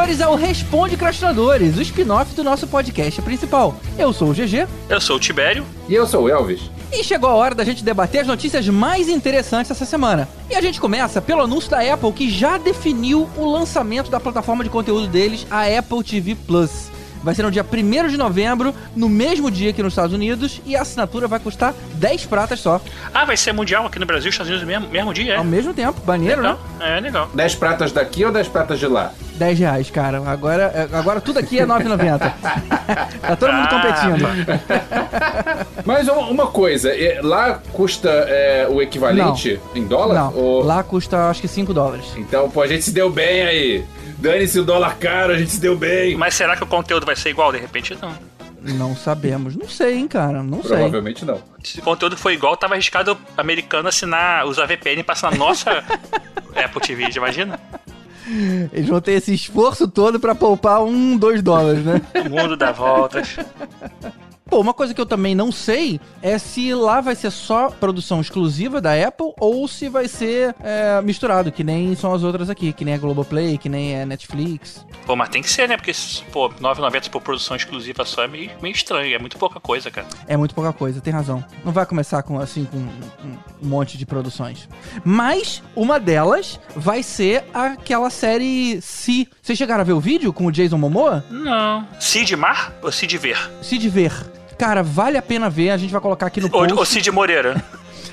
e senhores, é o Responde Crastinadores, o spin-off do nosso podcast principal. Eu sou o GG. Eu sou o Tibério. E eu sou o Elvis. E chegou a hora da gente debater as notícias mais interessantes essa semana. E a gente começa pelo anúncio da Apple, que já definiu o lançamento da plataforma de conteúdo deles, a Apple TV Plus. Vai ser no dia 1 de novembro, no mesmo dia que nos Estados Unidos, e a assinatura vai custar 10 pratas só. Ah, vai ser mundial aqui no Brasil e Estados Unidos mesmo, mesmo dia, é? Ao mesmo tempo, maneiro, legal. né? É, legal. 10 pratas daqui ou 10 pratas de lá? 10 reais, cara. Agora, é, agora tudo aqui é 9,90. tá todo mundo Ah, competindo. Mas uma, coisa, lá custa é, o equivalente em dólar? Não, Ou- lá custa acho que 5 dólares. Então, pô, a gente se deu bem aí. Dane-se o dólar caro, a gente se deu bem. Mas será que o conteúdo vai ser igual? De repente, não. Não sabemos. Não sei, hein, cara. Não sei. Provavelmente não. Se o conteúdo for igual, tava arriscado o americano assinar, usar VPN pra assinar nossa Apple TV, imagina? Eles vão ter esse esforço todo pra poupar um, dois dólares, né? O mundo dá voltas. Pô, uma coisa que eu também não sei é se lá vai ser só produção exclusiva da Apple ou se vai ser é, misturado, que nem são as outras aqui, que nem a Globoplay, que nem é Netflix. Pô, mas tem que ser, né? Porque, pô, 9,90 por produção exclusiva só é meio, meio estranho. É muito pouca coisa, cara. É muito pouca coisa, tem razão. Não vai começar com assim com um, monte de produções. Mas uma delas vai ser aquela série Si. Vocês chegaram a ver o vídeo com o Jason Momoa? Não. Cid Mar ou Cid Ver? Se de ver. Cara, vale a pena ver. A gente vai colocar aqui no post. Ou, ou Cid Moreira?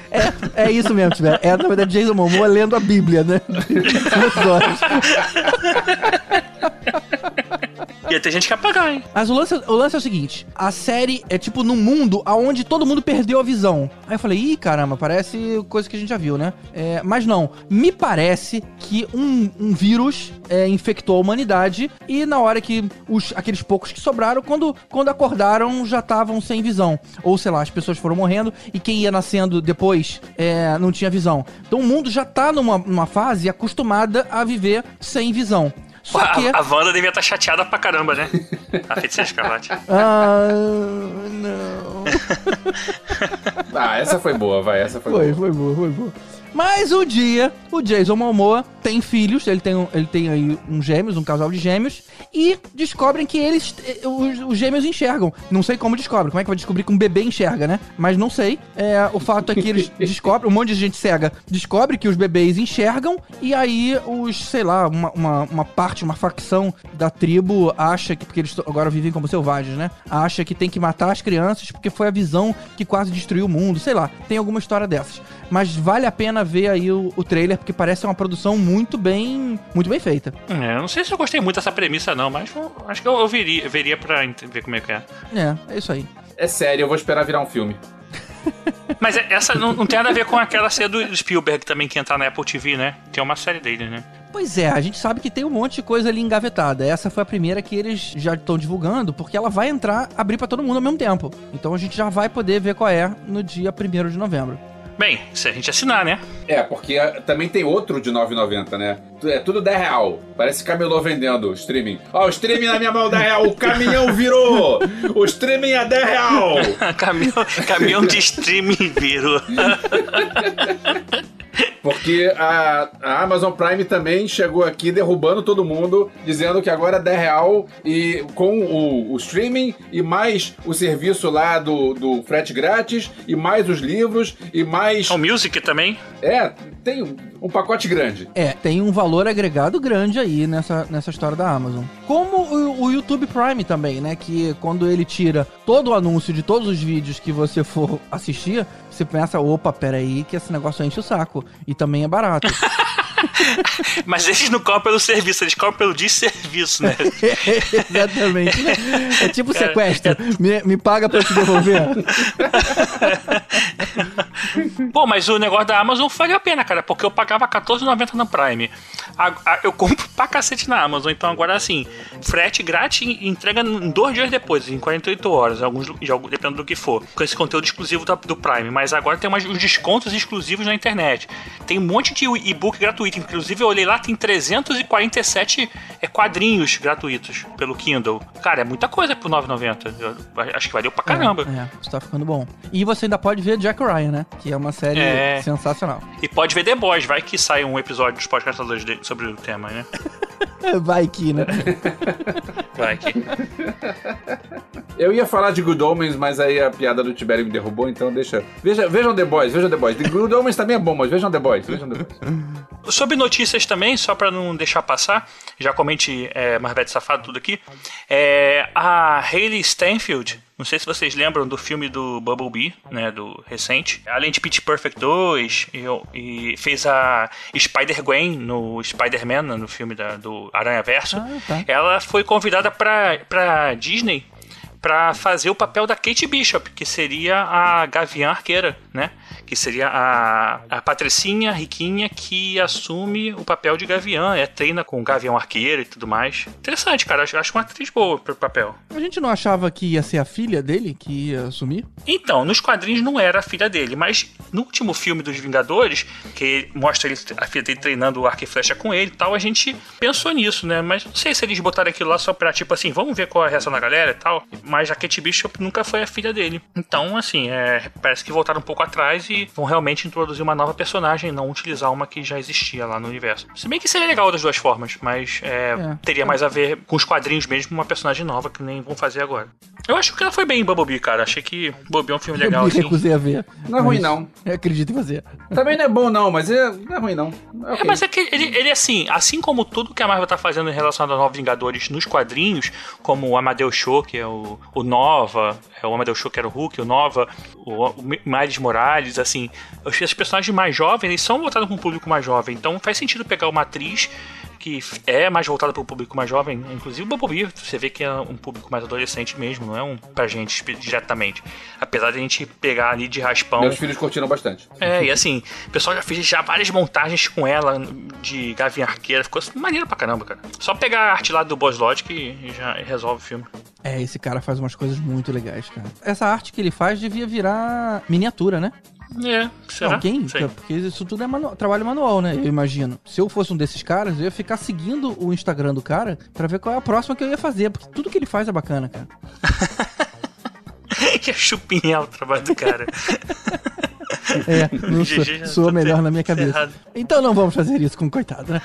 É, é isso mesmo, tiver. É, na verdade, Jason Momoa lendo a Bíblia, né? Ia ter gente que ia pagar, hein? Mas o lance, o lance é o seguinte: a série é tipo num mundo onde todo mundo perdeu a visão. Aí eu falei, ih, caramba, parece coisa que a gente já viu, né? É, mas não, me parece que um, um vírus é, infectou a humanidade e na hora que os, aqueles poucos que sobraram, quando, quando acordaram, já estavam sem visão. Ou sei lá, as pessoas foram morrendo e quem ia nascendo depois é, não tinha visão. Então o mundo já tá numa, numa fase acostumada a viver sem visão. Só A, que. a Wanda devia estar chateada pra caramba, né? A feiticeira escarlate. Ah, não. Ah, essa foi boa, vai, essa foi, Foi, boa. foi boa, foi boa. Mas um dia, o Jason Momoa tem filhos, ele tem, um- ele tem aí uns gêmeos, um casal de gêmeos, e descobrem que eles, eh, os, os gêmeos enxergam. Não sei como descobrem, como é que vai descobrir que um bebê enxerga, né? Mas não sei. É, o fato é que eles descobrem, um monte de gente cega descobre que os bebês enxergam, e aí os, sei lá, uma, uma, uma parte, uma facção da tribo acha que, porque eles agora vivem como selvagens, né? Acha que tem que matar as crianças porque foi a visão que quase destruiu o mundo, sei lá, tem alguma história dessas. Mas vale a pena ver aí o, o trailer, porque parece uma produção muito bem, muito bem feita. É, eu não sei se eu gostei muito dessa premissa, não, mas eu- acho que eu, eu veria, veria pra ver como é que é. É, é isso aí. É sério, eu vou esperar virar um filme. Mas essa não, não tem nada a ver com aquela série do Spielberg também que entrar na Apple TV, né? Tem uma série dele, né? Pois é, a gente sabe que tem um monte de coisa ali engavetada. Essa foi a primeira que eles já estão divulgando, porque ela vai entrar, abrir pra todo mundo ao mesmo tempo. Então a gente já vai poder ver qual é no dia 1 de novembro. Bem, se a gente assinar, né? É, porque também tem outro de 9,90, né? É tudo 10 real. Parece camelô vendendo streaming. Ó, o streaming na minha mão, 10 real. O caminhão virou. O streaming é 10 real. caminhão, caminhão de streaming virou. Porque a, a Amazon Prime também chegou aqui derrubando todo mundo, dizendo que agora é 10 real e com o, o streaming e mais o serviço lá do, do frete grátis e mais os livros e mais... O Music também. É, tem um, um pacote grande. É, tem um valor agregado grande aí nessa, nessa história da Amazon. Como o, o YouTube Prime também, né? Que quando ele tira todo o anúncio de todos os vídeos que você for assistir, você pensa, opa, peraí, que esse negócio enche o saco. E também é barato. Mas eles não cobram pelo serviço, eles cobram pelo desserviço, né? Exatamente. É tipo Cara, sequestro. Me, me paga pra te devolver. Pô, mas o negócio da Amazon valeu a pena, cara, porque eu pagava R$14,90 no Prime. A- a- eu compro pra cacete na Amazon, então agora assim, frete grátis e entrega em dois dias depois, em 48 horas, alguns, dependendo do que for, com esse conteúdo exclusivo da- do Prime. Mas agora tem umas, uns descontos exclusivos na internet. Tem um monte de e-book gratuito, inclusive eu olhei lá, tem 347 é, quadrinhos gratuitos pelo Kindle. Cara, é muita coisa por R$9,90. Eu Acho que valeu pra caramba. É, é, isso tá ficando bom. E você ainda pode ver Jack Ryan, né? Que é uma série É. sensacional. E pode ver The Boys, vai que sai um episódio dos podcastadores sobre o tema, né? Vai que, né? Vai que. Eu ia falar de Good Omens, mas aí a piada do Tibério me derrubou, então deixa. Veja, vejam The Boys, vejam The Boys. The Good Omens também é bom, mas vejam The Boys, vejam The Boys. Sobre notícias também, só pra não deixar passar, já comente é, Marvete Safado tudo aqui. É, a Hayley Stanfield, não sei se vocês lembram do filme do Bumblebee, né, do recente. Além de Pitch Perfect 2, e, e fez a Spider-Gwen no Spider-Man, no filme da, do Aranha Verso. Ah, tá. Ela foi convidada pra, pra Disney pra fazer o papel da Kate Bishop, que seria a Gavião Arqueira, né? Que seria a, a patricinha riquinha que assume o papel de Gavião, é treina com o Gavião Arqueiro e tudo mais. Interessante, cara. Acho, acho uma atriz boa pro papel. A gente não achava que ia ser a filha dele que ia assumir? Então, nos quadrinhos não era a filha dele, mas no último filme dos Vingadores, que mostra ele, a filha dele treinando o arco e flecha com ele e tal, a gente pensou nisso, né? Mas não sei se eles botaram aquilo lá só pra, tipo assim, vamos ver qual é a reação da galera e tal. Mas a Kate Bishop nunca foi a filha dele. Então, assim, é, parece que voltaram um pouco atrás e vão realmente introduzir uma nova personagem, não utilizar uma que já existia lá no universo. Se bem que seria legal das duas formas, mas é, É. teria mais a ver com os quadrinhos mesmo, uma personagem nova que nem vão fazer agora. Eu acho que ela foi bem em Bumblebee, cara. Achei que Bumblebee é um filme legal, eu assim. recusei a ver. Não é ruim, não. Eu acredito em você. Também não é bom, não, mas é, não é ruim, não. É, É, ok. mas é que ele, ele, assim, assim como tudo que a Marvel tá fazendo em relação aos Novos Vingadores nos quadrinhos, como o Amadeus Show, que é o, o Nova, é o Amadeus Show que era o Hulk, o Nova, o, o Miles Morales, assim, os- personagens mais jovens, eles são voltados para um público mais jovem, então faz sentido pegar uma atriz que é mais voltada para o público mais jovem, inclusive o Bumblebee, você vê que é um público mais adolescente mesmo, não é um pra gente diretamente. Apesar de a gente pegar ali de raspão Meus filhos curtiram bastante. é, e assim, o pessoal já fez já várias montagens com ela de Gavinha Arqueira, ficou maneiro pra caramba, cara. Só pegar a arte lá do Boss Logic e já resolve o filme. É, esse cara faz umas coisas muito legais, cara. Essa arte que ele faz devia virar miniatura, né? É, será? Quem? Sei. Porque isso tudo é manu- trabalho manual, né? Eu imagino. Se eu fosse um desses caras, eu ia ficar seguindo o Instagram do cara pra ver qual é a próxima que eu ia fazer. Porque tudo que ele faz é bacana, cara. Ia chupinhar o trabalho do cara. É, não GG soa, tá melhor na minha cabeça. ferrado. Então não vamos fazer isso com coitado, né?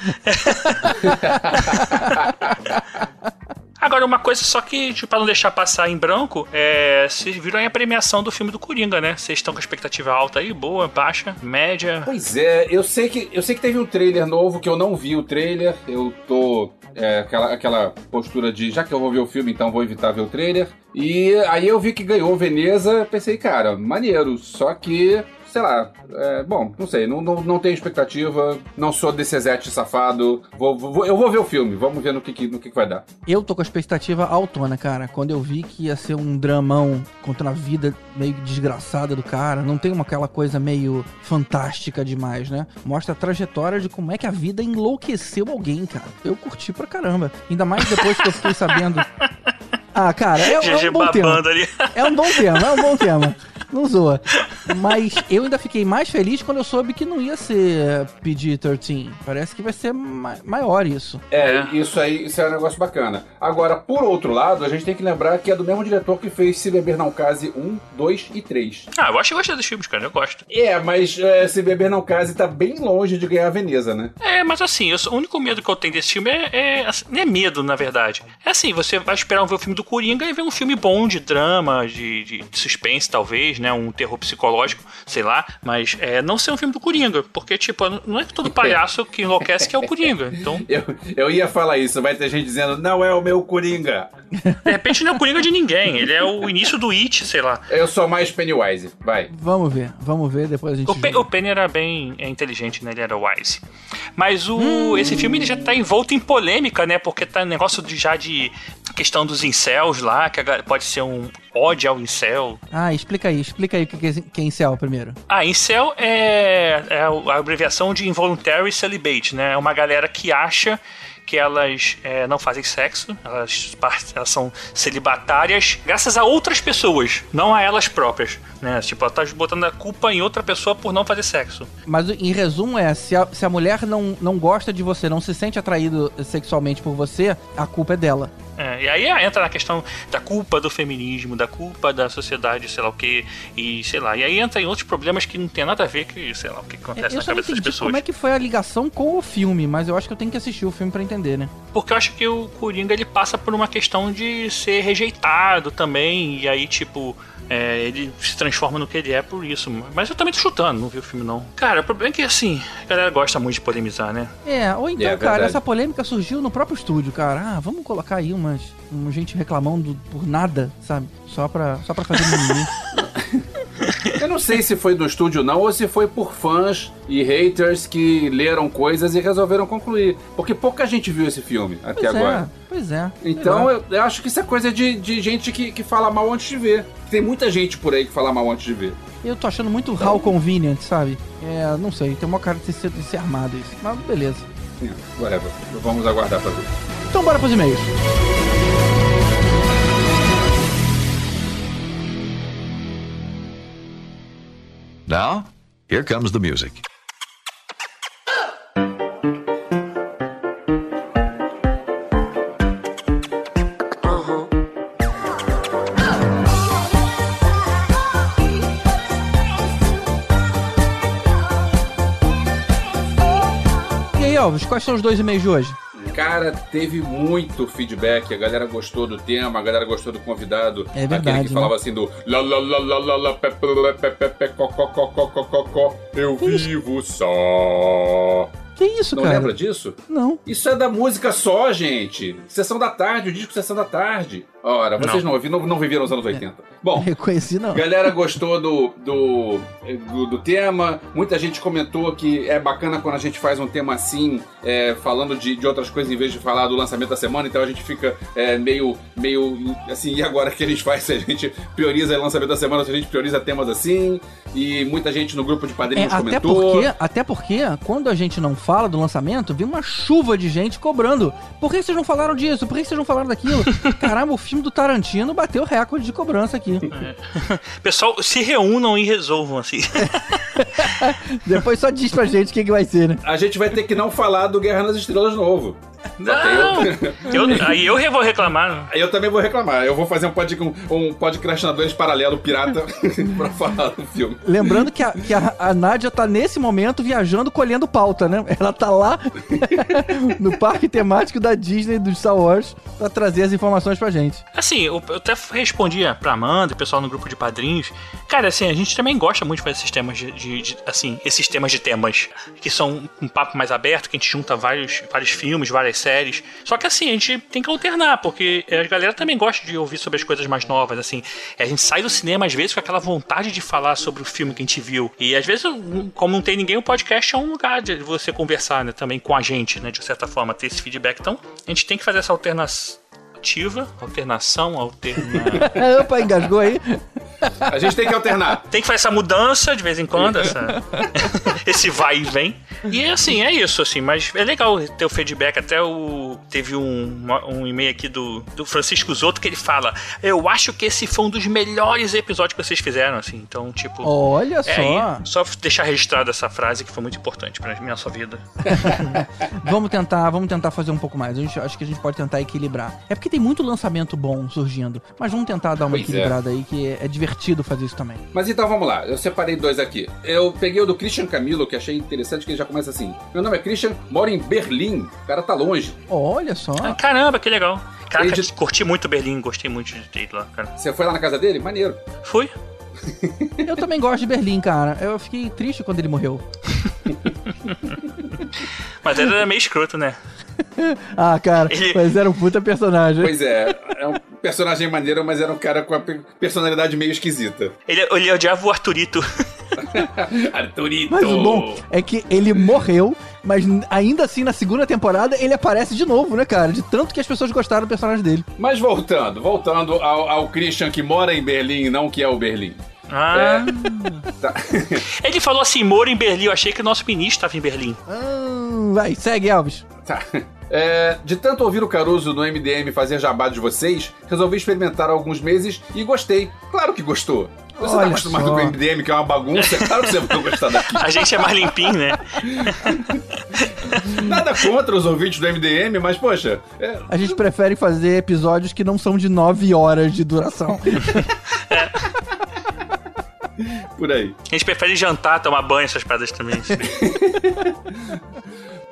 Agora, uma coisa só que, tipo, pra não deixar passar em branco, é. Vocês viram aí a premiação do filme do Coringa, né? Vocês estão com expectativa alta aí? Boa, baixa, média. Pois é, eu sei que eu sei que teve um trailer novo que eu não vi o trailer. Eu tô é, aquela, aquela postura de já que eu vou ver o filme, então vou evitar ver o trailer. E aí eu vi que ganhou Veneza, pensei, cara, maneiro. Só que, sei lá, é, bom, não sei, não, não, não tenho expectativa, não sou desse Zete safado. Vou, vou- eu vou ver o filme, vamos ver no que, que- no que, que vai dar. Eu tô com a expectativa autona, cara. Quando eu vi que ia ser um dramão contra a vida meio desgraçada do cara, não tem uma aquela coisa meio fantástica demais, né? Mostra a trajetória de como é que a vida enlouqueceu alguém, cara. Eu curti pra caramba. Ainda mais depois que eu fiquei sabendo. Ah, cara, é, é um bom tema. ali. É um bom tema, é um bom tema. Não zoa. Mas eu ainda fiquei mais feliz quando eu soube que não ia ser PG-13. Parece que vai ser ma- maior isso. É, isso aí, isso é um negócio bacana. Agora, por outro lado, a gente tem que lembrar que é do mesmo diretor que fez Se Beber Não Case 1, 2 e 3. Ah, eu acho que eu gostei dos filmes, cara. Eu gosto. É, mas é, Se Beber Não Case tá bem longe de ganhar a Veneza, né? É, mas assim, eu o único medo que eu tenho desse filme é, é assim, não é medo, na verdade. É assim, você vai esperar ver o filme do Coringa e ver um filme bom de drama, de, de suspense, talvez, né? Um terror psicológico, sei lá. Mas é, não ser um filme do Coringa. Porque, tipo, não é todo palhaço que enlouquece que é o Coringa. Então, Eu, eu ia falar isso, vai ter gente dizendo, não é o meu Coringa. de repente, não é o Coringa de ninguém. Ele é o início do It, sei lá. Eu sou mais Pennywise, vai. Vamos ver, vamos ver, depois a gente O, Pe o Penny era bem é, inteligente, né? Ele era wise. Mas o, esse filme ele já tá envolto em polêmica, né? Porque tá um negócio de, já de questão dos incels lá, que pode ser um ódio ao incel. Ah, explica aí, explica aí o que é- é incel primeiro. Ah, incel é, é a abreviação de involuntary celibate, né? É uma galera que acha que elas é, não fazem sexo, elas, elas são celibatárias graças a outras pessoas, não a elas próprias, né? Tipo, ela tá botando a culpa em outra pessoa por não fazer sexo. Mas em resumo é, se a, se a mulher não, não gosta de você, não se sente atraído sexualmente por você, a culpa é dela. É, e aí entra na questão da culpa do feminismo, da culpa da sociedade, sei lá o que, e sei lá. E aí entra em outros problemas que não tem nada a ver com, sei lá, o que acontece eu na cabeça das pessoas. como é que foi a ligação com o filme, mas eu acho que eu tenho que assistir o filme pra entender, né? Porque eu acho que o Coringa ele passa por uma questão de ser rejeitado também, e aí, tipo, é, ele se transforma no que ele é por isso. Mas eu também tô chutando, não vi o filme não. Cara, o problema é que assim, a galera gosta muito de polemizar, né? É, ou então, É, cara, verdade. essa polêmica surgiu no próprio estúdio, cara. Ah, vamos colocar aí uma gente reclamando por nada, sabe? Só pra, só pra fazer mimimi. Eu não sei se foi do estúdio não, ou se foi por fãs e haters que leram coisas e resolveram concluir. Porque pouca gente viu esse filme até pois agora. é, pois é. Então lá. eu, eu acho que isso é coisa de, de gente que, que fala mal antes de ver. Tem muita gente por aí que fala mal antes de ver. eu tô achando muito how convenient, sabe? É, não sei, tem uma cara de ser, de ser armado isso. Mas beleza. É, Whatever. Vamos aguardar pra ver. Então bora pros e-mails. Now, here comes the music. Quais são os dois e-mails de hoje? Cara, teve muito feedback. A galera gostou do tema, a galera gostou do convidado. É verdade, Aquele que né? falava assim do pé, lé, pé, pé, pé, có, có, có, có, có, có, có, Eu vivo só. Que isso, Não cara? lembra disso? Não. Isso é da música só, gente. Sessão da tarde, o disco Sessão da Tarde. Ora, vocês não, ouviram, não, não viveram os anos 80. Bom, Reconheci, não. Galera gostou do, do, do, do tema. Muita gente comentou que é bacana quando a gente faz um tema assim, é, falando de, de outras coisas em vez de falar do lançamento da semana. Então a gente fica é, meio, meio assim, e agora o que a gente faz? Se a gente prioriza o lançamento da semana, se a gente prioriza temas assim. E muita gente no grupo de É, padrinhos até comentou. porque, até porque, quando a gente não fala do lançamento, vem uma chuva de gente cobrando. Por que vocês não falaram disso? Por que vocês não falaram daquilo? Caramba, o filme do Tarantino bateu recorde de cobrança aqui. Pessoal, se reúnam e resolvam, assim. Depois só diz pra gente o que, que vai ser, né? A gente vai ter que não falar do Guerra nas Estrelas novo. Não! Eu, aí eu vou reclamar. Eu também vou reclamar. Eu vou fazer um, pod, um, um podcastinadores paralelo pirata pra falar do filme. Lembrando que, a, que a, a Nádia tá nesse momento viajando, colhendo pauta, né? Ela tá lá no parque temático da Disney do Star Wars pra trazer as informações pra gente. Assim, eu, eu até respondia pra Amanda e o pessoal no grupo de padrinhos. Cara, assim, a gente também gosta muito de fazer esses temas de, de- de- assim, esses temas de temas que são um papo mais aberto, que a gente junta vários, vários filmes, várias séries. Só que assim, a gente tem que alternar, porque a galera também gosta de ouvir sobre as coisas mais novas, assim. A gente sai do cinema, às vezes, com aquela vontade de falar sobre o filme que a gente viu. E às vezes, como não tem ninguém, o podcast é um lugar de você conversar, né, também com a gente, né, de certa forma, ter esse feedback. Então, a gente tem que fazer essa alternativa. Alternação, alterna... Opa, engasgou aí. A gente tem que alternar. Tem que fazer essa mudança de vez em quando, essa- esse vai e vem. E assim, é isso, assim, mas é legal ter o feedback. Até o. Teve um, um e-mail aqui do, do Francisco Zotto que ele fala: Eu acho que esse foi um dos melhores episódios que vocês fizeram, assim. Então, tipo. Olha é só. aí, só deixar registrada essa frase que foi muito importante pra minha sua vida. Vamos tentar, vamos tentar fazer um pouco mais. A gente, acho que a gente pode tentar equilibrar. É porque tem muito lançamento bom surgindo, mas vamos tentar dar uma Pois é. equilibrada aí, que é, é divertido fazer isso também. Mas então vamos lá, eu separei dois aqui. Eu peguei o do Christian Camilo, que achei interessante, que ele já começa assim. Meu nome é Christian, moro em Berlim. O cara tá longe. Olha só. Ah, caramba, que legal. Caraca, de- curti muito Berlim, gostei muito de ter ido lá, cara. Você foi lá na casa dele? Maneiro. Fui. Eu também gosto de Berlim, cara. Eu fiquei triste quando ele morreu. Mas ele era meio escroto, né? Ah, cara, Ele- mas era um puta personagem. Pois é, é um personagem maneiro, mas era um cara com a pe- personalidade meio esquisita. Ele, ele odiava o Arthurito. Arturito! Mas o bom é que ele morreu, mas ainda assim na segunda temporada ele aparece de novo, né, cara? De tanto que as pessoas gostaram do personagem dele. Mas voltando, voltando ao, ao Christian que mora em Berlim, não que é o Berlim. Ah. Tá. Ele falou assim, moro em Berlim. Eu achei que o nosso ministro estava em Berlim. Ah, vai, segue, Alves. Tá. É, de tanto ouvir o Caruso no MDM fazer jabá de vocês, resolvi experimentar há alguns meses e gostei. Claro que gostou. Você tá Olha acostumado só. com o MDM, que é uma bagunça, é claro que você vai gostar daqui. A gente é mais limpinho, né? Nada contra os ouvintes do MDM, mas, poxa, é, A gente prefere fazer episódios que não são de 9 horas de duração. por aí. A gente prefere jantar, tomar banho, essas paradas também.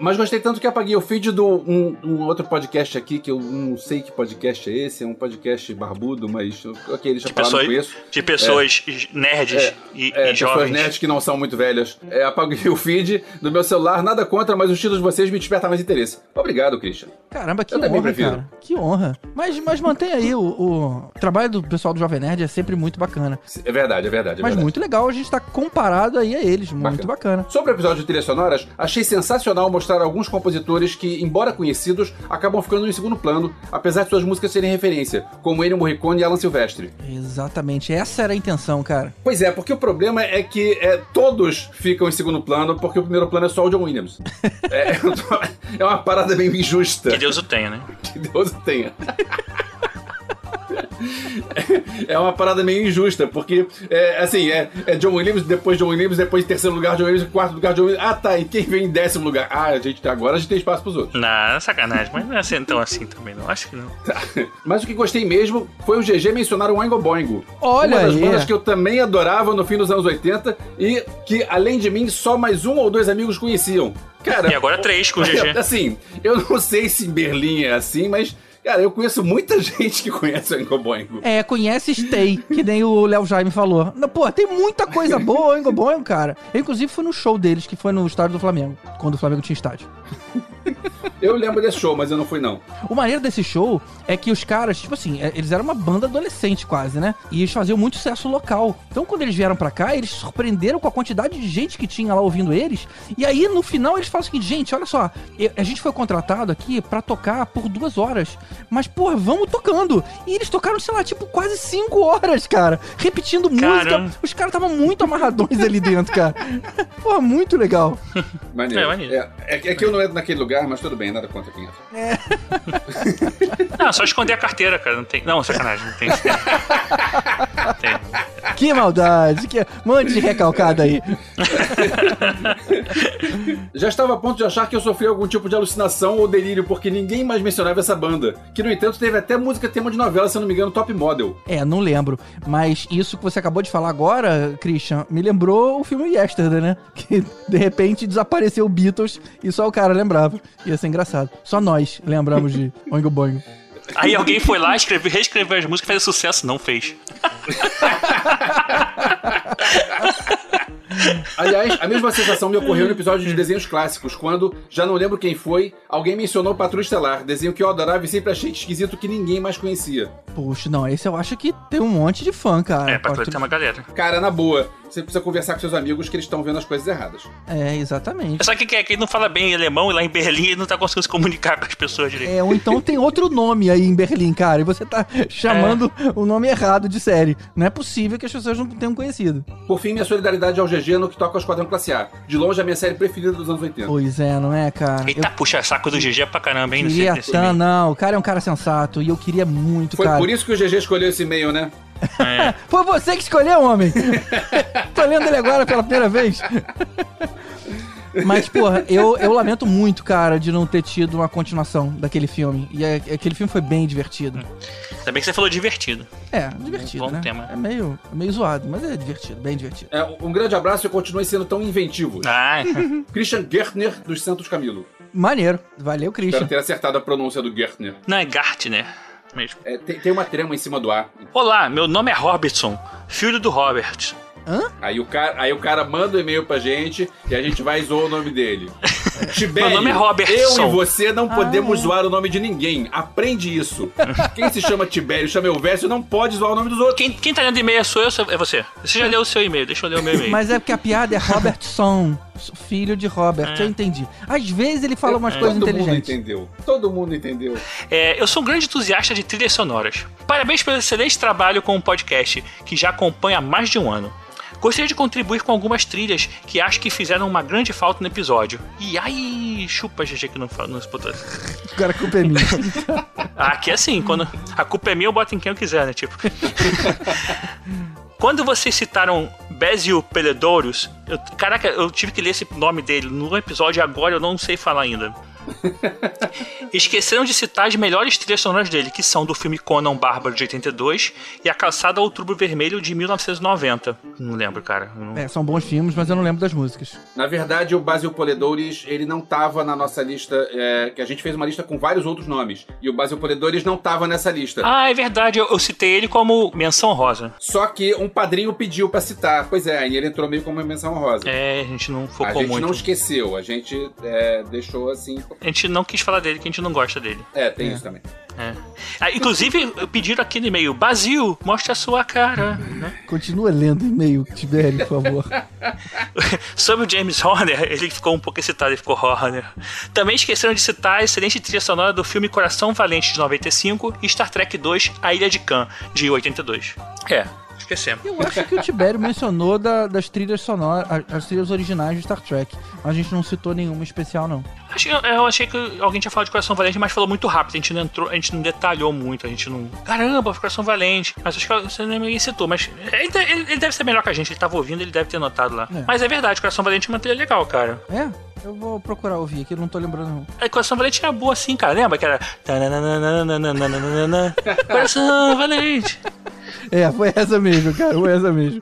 Mas gostei tanto que apaguei o feed do um, um outro podcast aqui, que eu não sei que podcast é esse, é um podcast barbudo, mas ok, deixa De pra lá, não pessoas, conheço. de pessoas nerds É, e, é, e pessoas jovens. nerds que não são muito velhas. É, apaguei o feed do meu celular, nada contra, mas os títulos de vocês me despertam mais interesse. Obrigado, Christian. Caramba, que Eu honra, prefiro. cara. Que honra. Mas, mas mantém aí, o, o trabalho do pessoal do Jovem Nerd é sempre muito bacana. É verdade, é verdade. É Mas verdade. muito legal a gente tá comparado aí a eles. Muito bacana. Sobre o episódio de trilhas sonoras, achei sensacional mostrar alguns compositores que, embora conhecidos, acabam ficando em segundo plano, apesar de suas músicas serem referência, como Ennio Morricone e Alan Silvestre. Exatamente, essa era a intenção, cara. Pois é, porque o problema é que é, todos ficam em segundo plano, porque o primeiro plano é só o John Williams. é, é uma parada meio injusta. Que Deus o tenha, né? Que Deus o tenha. É uma parada meio injusta, porque, é, assim, é, é John Williams, depois John Williams, depois terceiro lugar John Williams, quarto lugar John Williams. Ah, tá, e quem vem em décimo lugar? Ah, a gente, agora a gente tem espaço pros outros. Não, sacanagem, mas não é assim, tão assim também, não. Acho que não. Mas o que gostei mesmo foi o GG mencionar o Oingo Boingo. Olha Uma das aí. bandas que eu também adorava no fim dos anos 80 e que, além de mim, só mais um ou dois amigos conheciam. Cara, E agora três com o GG. Assim, eu não sei se em Berlim é assim, mas, cara, eu conheço muita gente que conhece o Oingo Boingo. É, conhece Stay, que nem o Léo Jaime falou. Não, Pô, tem muita coisa boa, Oingo Boingo, cara. Eu, inclusive, fui no show deles, que foi no estádio do Flamengo, quando o Flamengo tinha estádio. Eu lembro desse show, mas eu não fui, não. O maneiro desse show é que os caras, tipo assim, é, eles eram uma banda adolescente quase, né? E eles faziam muito sucesso local. Então, quando eles vieram pra cá, eles surpreenderam com a quantidade de gente que tinha lá ouvindo eles. E aí, no final, eles falam o seguinte: gente, olha só, a gente foi contratado aqui pra tocar por duas horas. Mas, porra, vamos tocando. E eles tocaram, sei lá, tipo, quase cinco horas, cara. Repetindo Caramba. música. Os caras estavam muito amarradões ali dentro, cara. Porra, muito legal. Maneiro. É, maneiro. É, é, é que eu não entro naquele lugar, mas tudo bem, nada contra quem entra. Não, só esconder a carteira, cara. Não tem. Não, sacanagem, não tem. Não tem. Que maldade. Que... Mande de recalcada aí. Já estava a ponto de achar que eu sofri algum tipo de alucinação ou delírio, porque ninguém mais mencionava essa banda. Que, no entanto, teve até música tema de novela, se eu não me engano, Top Model. É, não lembro. Mas isso que você acabou de falar agora, Christian, me lembrou o filme Yesterday, né? Que de repente desapareceu o Beatles e só o cara lembrava. Ia ser engraçado. Só nós lembramos de Oingo Boingo. Aí alguém foi lá, escreveu, reescreveu as músicas, fez sucesso. Não fez. Aliás, a mesma sensação me ocorreu no episódio de desenhos clássicos, quando, já não lembro quem foi, alguém mencionou Patrulha Estelar, desenho que eu adorava e sempre achei esquisito que ninguém mais conhecia. Puxa, não, esse eu acho que tem um monte de fã, cara. É, Pode- tem uma galera. Cara, na boa, você precisa conversar com seus amigos que eles estão vendo as coisas erradas. É, exatamente. É só que quem quem não fala bem alemão e lá em Berlim ele não tá conseguindo se comunicar com as pessoas direito. É, ou então tem outro nome aí em Berlim, cara, e você tá chamando o nome errado de série. Não é possível que as pessoas não tenham conhecido. Por fim, minha solidariedade ao GG no que toca ao Esquadrão Classe A. De longe, a minha série preferida dos anos 80. Pois é, não é, cara? Eita, puxa, saco do GG pra caramba, hein? Eu queria nesse tanto, meio. não, o cara é um cara sensato e eu queria muito, Foi cara. por isso que o GG escolheu esse e-mail, né? É. Foi você que escolheu, homem! Tô lendo ele agora pela primeira vez. Mas, porra, eu, eu lamento muito, cara, de não ter tido uma continuação daquele filme. E é- aquele filme foi bem divertido. Ainda bem que você falou divertido. É, divertido, Bom né? tema. É meio, meio zoado, mas é divertido, bem divertido. É, um grande abraço e continue sendo tão inventivo. Ah, Christian Gertner, dos Santos Camilo. Maneiro. Valeu, Espero Christian. ter acertado a pronúncia do Gertner. não, é Gartner mesmo. É, tem, tem uma trema em cima do A. Olá, meu nome é Robertson, filho do Robert. Aí o cara, aí o cara manda um e-mail pra gente e a gente vai e zoa o nome dele. Tibério, Meu nome é Robertson. eu e você não podemos é. zoar o nome de ninguém. Aprende isso. Quem se chama Tibério, chama Elvésio, não pode zoar o nome dos outros. Quem, quem tá lendo e-mail é sou eu, é você. Você já leu o seu e-mail, deixa eu ler o meu e-mail. Mas é porque a piada é Robertson, filho de Robert. É. Eu entendi. Às vezes ele fala umas É. coisas Todo mundo inteligentes. entendeu. Todo mundo entendeu. É, eu sou um grande entusiasta de trilhas sonoras. Parabéns pelo excelente trabalho com o podcast, que já acompanha há mais de um ano. Gostaria de contribuir com algumas trilhas que acho que fizeram uma grande falta no episódio. E ai, chupa GG que não, não escutou. Cara, a culpa é minha. Aqui é assim, quando a culpa é minha, eu boto em quem eu quiser, né? Tipo. Quando vocês citaram Basil Peledorus, eu, caraca, eu tive que ler esse nome dele no episódio agora, eu não sei falar ainda. Esqueceram de citar as melhores trilhas sonoras dele, que são do filme Conan Bárbaro de 82 e A Calçada Outubro Vermelho de 1990. Não lembro, cara. Não... É, são bons filmes, mas eu não lembro das músicas. Na verdade, o Basil Poledores, ele não tava na nossa lista, é, que a gente fez uma lista com vários outros nomes. E o Basil Poledores não tava nessa lista. Ah, é verdade, eu, eu citei ele como menção rosa. Só que um padrinho pediu pra citar. Pois é, aí ele entrou meio como menção rosa. É, a gente não focou a gente muito. não esqueceu, a gente é, deixou assim. A gente não quis falar dele, que a gente não gosta dele. É, tem É. isso também. É. Ah, inclusive, pediram aqui no e-mail, Basil, mostre a sua cara. né? Continua lendo e-mail, Tibério, por favor. Sobre o James Horner, ele ficou um pouco excitado, ele ficou Horner. Também esqueceram de citar a excelente trilha sonora do filme Coração Valente de 95 e Star Trek 2 A Ilha de Khan de 82. É, esquecemos. Eu acho que o Tibério mencionou da- das trilhas sonoras, as, as trilhas originais de Star Trek. Mas a gente não citou nenhuma especial, não. Eu achei que alguém tinha falado de Coração Valente, mas falou muito rápido. A gente não entrou, a gente não detalhou muito, a gente não. Caramba, Coração Valente. Mas acho que você nem citou, mas ele, de- ele- ele deve ser melhor que a gente, ele tava ouvindo, ele deve ter notado lá. É. Mas é verdade, Coração Valente é uma trilha legal, cara. É? Eu vou procurar ouvir aqui, não tô lembrando não. A Coração Valente é boa assim, cara. Lembra que era. Coração Valente. É, foi essa mesmo, cara, foi essa mesmo.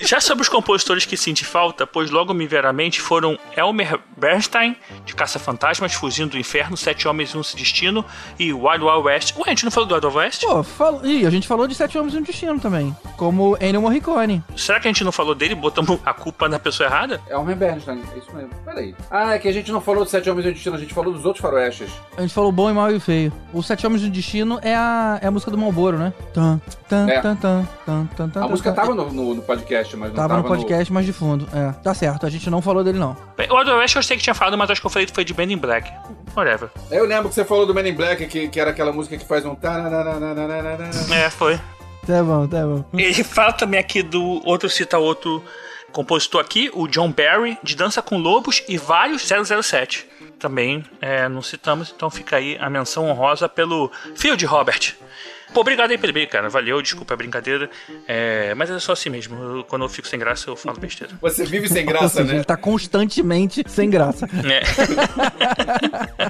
Já sobre os compositores que senti falta, pois logo me vieram à mente foram Elmer Bernstein, de Caça Fantasmas, Fugindo do Inferno, Sete Homens e um Destino, e Wild Wild West. Ué, a gente não falou do Wild Wild West? Pô, fal... Ih, a gente falou de Sete Homens e um Destino também. Como Ennio Morricone. Será que a gente não falou dele e botamos a culpa na pessoa errada? É Ryan Bernstein, é isso mesmo. Peraí. Ah, é que a gente não falou de Sete Homens e um Destino, a gente falou dos outros faroestes. A gente falou bom e mal e feio. O Sete Homens e um Destino é a, é a música do Malboro, né? Tan, tan, É. tan, tan, tan, tan, tan, A música tava no, no- no podcast, mas não Tava tava, no podcast, mas de fundo. É, tá certo, a gente não falou dele não. O Wild West eu sei que tinha falado, mas acho que eu falei que foi de Ben in Black. Whatever. Eu lembro que você falou do Men in Black, que, que era aquela música que faz um... É, foi. Tá bom, tá bom. Ele fala também aqui do outro, cita outro compositor aqui, o John Barry, de Dança com Lobos e vários 007. Também é, não citamos, então fica aí a menção honrosa pelo Field Robert. Pô, obrigado aí pelo e-mail, cara. Valeu, desculpa a brincadeira. É, mas é só assim mesmo. Eu- quando eu fico sem graça, eu falo besteira. Você vive sem graça, seja, né? ele tá constantemente sem graça. É.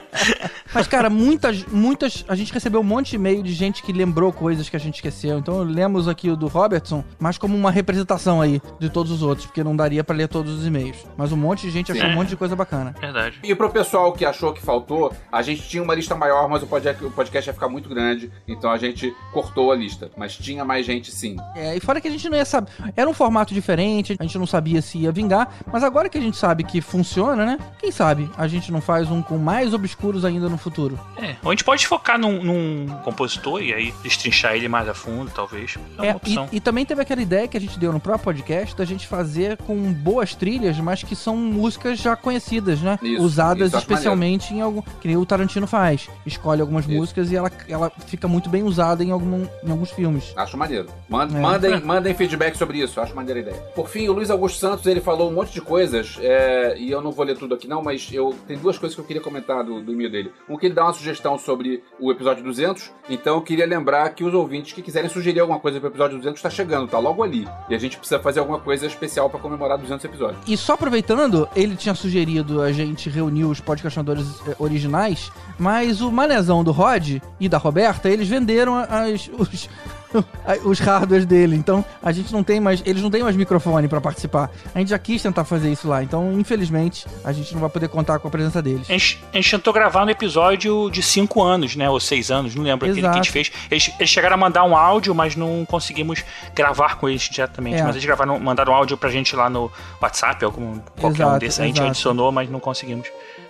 Mas, cara, muitas, muitas. A gente recebeu um monte de e-mail de gente que lembrou coisas que a gente esqueceu. Então, lemos aqui o do Robertson, mas como uma representação aí de todos os outros, porque não daria pra ler todos os e-mails. Mas um monte de gente achou Sim. um monte de coisa bacana. Verdade. E pro pessoal que achou que faltou, a gente tinha uma lista maior, mas o podcast, o podcast ia ficar muito grande, então a gente cortou a lista. Mas tinha mais gente sim. É, e fora que a gente não ia saber. Era um formato diferente, a gente não sabia se ia vingar, mas agora que a gente sabe que funciona, né? Quem sabe a gente não faz um com mais obscuros ainda no futuro. É. Ou a gente pode focar num, num compositor e aí destrinchar ele mais a fundo, talvez. É uma É, opção. e, e também teve aquela ideia que a gente deu no próprio podcast da gente fazer com boas trilhas, mas que são músicas já conhecidas, né? Isso, Usadas isso especialmente em algum. Que nem o Tarantino faz. Escolhe algumas Isso. músicas e ela, ela fica muito bem usada em, algum, em alguns filmes. Acho maneiro. Man- É. Mandem, mandem feedback sobre isso, acho maneira a ideia. Por fim, o Luiz Augusto Santos, ele falou um monte de coisas, é, e eu não vou ler tudo aqui não, mas eu tem duas coisas que eu queria comentar do, do e-mail dele. Um que ele dá uma sugestão sobre o episódio 200, então eu queria lembrar que os ouvintes que quiserem sugerir alguma coisa pro episódio 200 está chegando, tá logo ali. E a gente precisa fazer alguma coisa especial para comemorar 200 episódios. E só aproveitando, ele tinha sugerido a gente reunir os podcastadores eh, originais, mas o manezão do Rod e da Roberta, eles venderam as, os, os hardwares dele. Então a gente não tem mais. Eles não têm mais microfone pra participar. A gente já quis tentar fazer isso lá. Então, infelizmente, a gente não vai poder contar com a presença deles. A gente, a gente tentou gravar no episódio de 5 anos, né? Ou 6 anos, não lembro aquele que a gente Exato. fez. Eles, eles chegaram a mandar um áudio, mas não conseguimos gravar com eles diretamente. É. Mas eles gravaram, mandaram um áudio pra gente lá no WhatsApp, algum, qualquer um Exato, desses. A gente exato. adicionou, mas não conseguimos.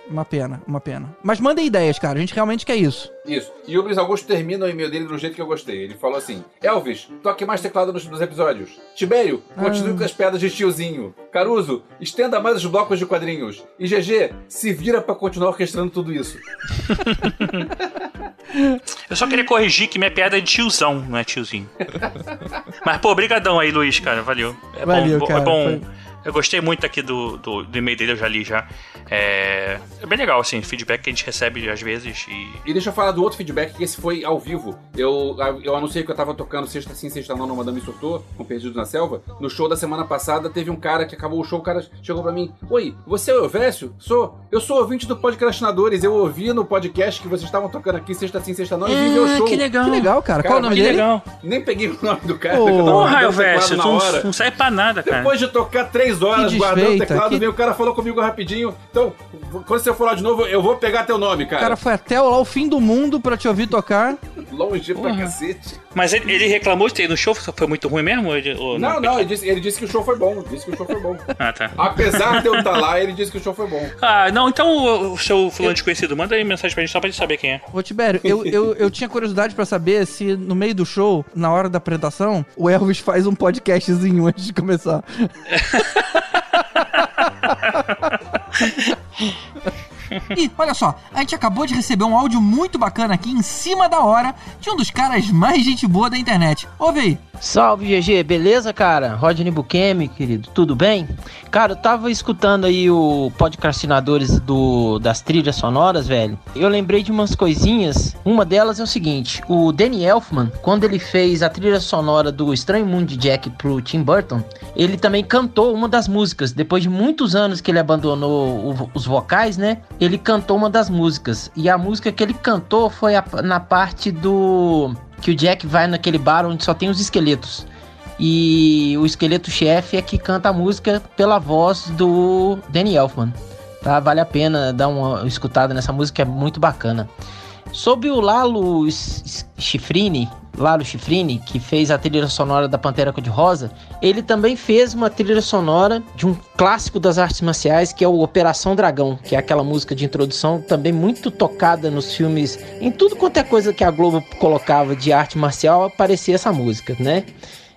Uma pena, uma pena. Mas mandem ideias, cara. A gente realmente quer isso. Isso. E o Luiz Augusto termina o e-mail dele do jeito que eu gostei. Ele falou assim: Elvis, toque mais teclado nos, nos episódios. Tibério, continue Ah. com as piadas de tiozinho. Caruso, estenda mais os blocos de quadrinhos. E GG, se vira pra continuar orquestrando tudo isso. Eu só queria corrigir que minha piada é de tiozão, não é tiozinho. Mas, pô, brigadão aí, Luiz, cara. Valeu. É Valeu, bom, cara, É bom, foi- Eu gostei muito aqui do, do, do e-mail dele, eu já li já. É, é bem legal, assim, feedback que a gente recebe às vezes. E, E deixa eu falar do outro feedback, que esse foi ao vivo. Eu, eu anunciei que eu tava tocando Sexta Sim, Sexta Não no Madame Surtou, com Perdido na Selva. No show da semana passada, teve um cara que acabou o show, o cara chegou pra mim. Oi, você é o Elvésio? Sou. Eu sou ouvinte do Podcastinadores. Eu ouvi no podcast que vocês estavam tocando aqui Sexta Sim, Sexta Não e vim ver o show. que legal. Que legal, cara. Qual o nome Que dele? legal. Nem peguei o nome do cara. Porra, guardando o teclado Elvésio, tu não, não serve pra nada, cara. Depois de tocar três horas Que guardando o teclado, que- veio o cara falou comigo rapidinho. Então, quando você for lá de novo, eu vou pegar teu nome, O cara. cara foi até lá o fim do mundo pra te ouvir tocar. Longe pra Porra. cacete. Mas ele, ele reclamou de ter ido no show, foi muito ruim mesmo? Ele- ou Não, não, ele disse, ele disse que o show foi bom. Disse que o show foi bom. Ah, tá. Apesar de eu estar lá, ele disse que o show foi bom. Ah, não, então o, seu fulano desconhecido, manda aí mensagem pra gente só pra gente saber quem é. Ô, Tibério, eu, eu, eu tinha curiosidade pra saber se no meio do show, na hora da apresentação, o Elvis faz um podcastzinho antes de começar. E olha só, a gente acabou de receber um áudio muito bacana aqui em cima da hora de um dos caras mais gente boa da internet. Ouve aí. Salve GG, beleza, cara? Rodney Bukemi, querido, tudo bem? Cara, eu tava escutando aí o podcastinadores do, das trilhas sonoras, velho. Eu lembrei de umas coisinhas. Uma delas é o seguinte: o Danny Elfman, quando ele fez a trilha sonora do Estranho Mundo de Jack pro Tim Burton, ele também cantou uma das músicas. Depois de muitos anos que ele abandonou o- os vocais, né? Ele cantou uma das músicas. E a música que ele cantou foi a- na parte do que o Jack vai naquele bar onde só tem os esqueletos. E o esqueleto chefe é que canta a música pela voz do Danny Elfman. Tá? Vale a pena dar uma escutada nessa música, é muito bacana. Sobre o Lalo Schifrini, Lalo Schifrini, que fez a trilha sonora da Pantera Cor-de-Rosa, ele também fez uma trilha sonora de um clássico das artes marciais, que é o Operação Dragão, que é aquela música de introdução também muito tocada nos filmes, em tudo quanto é coisa que a Globo colocava de arte marcial, aparecia essa música, né?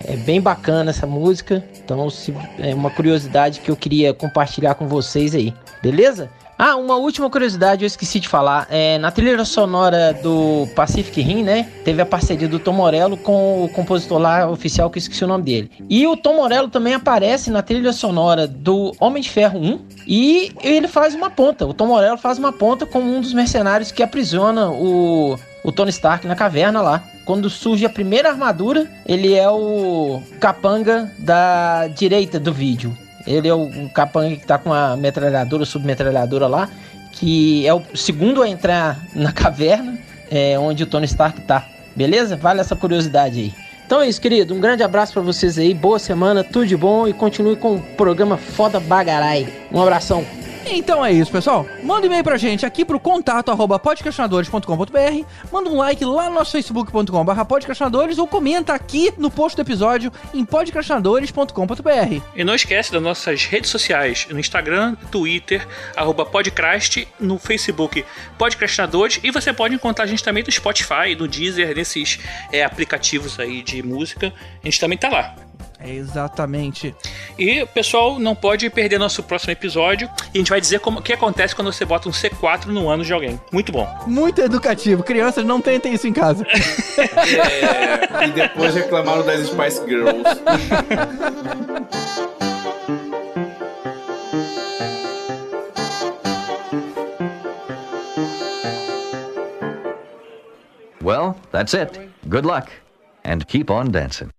É bem bacana essa música, então se, é uma curiosidade que eu queria compartilhar com vocês aí, beleza? Ah, uma última curiosidade, eu esqueci de falar. É, na trilha sonora do Pacific Rim, né? Teve a parceria do Tom Morello com o compositor lá oficial, que eu esqueci o nome dele. E o Tom Morello também aparece na trilha sonora do Homem de Ferro 1. E ele faz uma ponta. O Tom Morello faz uma ponta com um dos mercenários que aprisiona o, o Tony Stark na caverna lá. Quando surge a primeira armadura, ele é o capanga da direita do vídeo. Ele é o capanga que tá com a metralhadora, submetralhadora lá, que é o segundo a entrar na caverna, é, onde o Tony Stark tá. Beleza? Vale essa curiosidade aí. Então é isso, querido. Um grande abraço pra vocês aí. Boa semana, tudo de bom e continue com o programa Foda Bagarai. Um abração. Então é isso, pessoal. Manda um e-mail pra gente aqui pro contato arroba podcastinadores.com.br. Manda um like lá no nosso facebook.com podcastinadores ou comenta aqui no post do episódio em podcastinadores.com.br. E não esquece das nossas redes sociais, no Instagram, Twitter, arroba podcast, no Facebook Podcastinadores, e você pode encontrar a gente também no Spotify, no Deezer, nesses é, aplicativos aí de música, a gente também tá lá. Exatamente. E, pessoal, não pode perder nosso próximo episódio, e a gente vai dizer como, o que acontece quando você bota um C4 no ânus de alguém. Muito bom. Muito educativo. Crianças, não tentem isso em casa. É, e depois reclamaram das Spice Girls. Well, that's it. Good luck. And keep on dancing.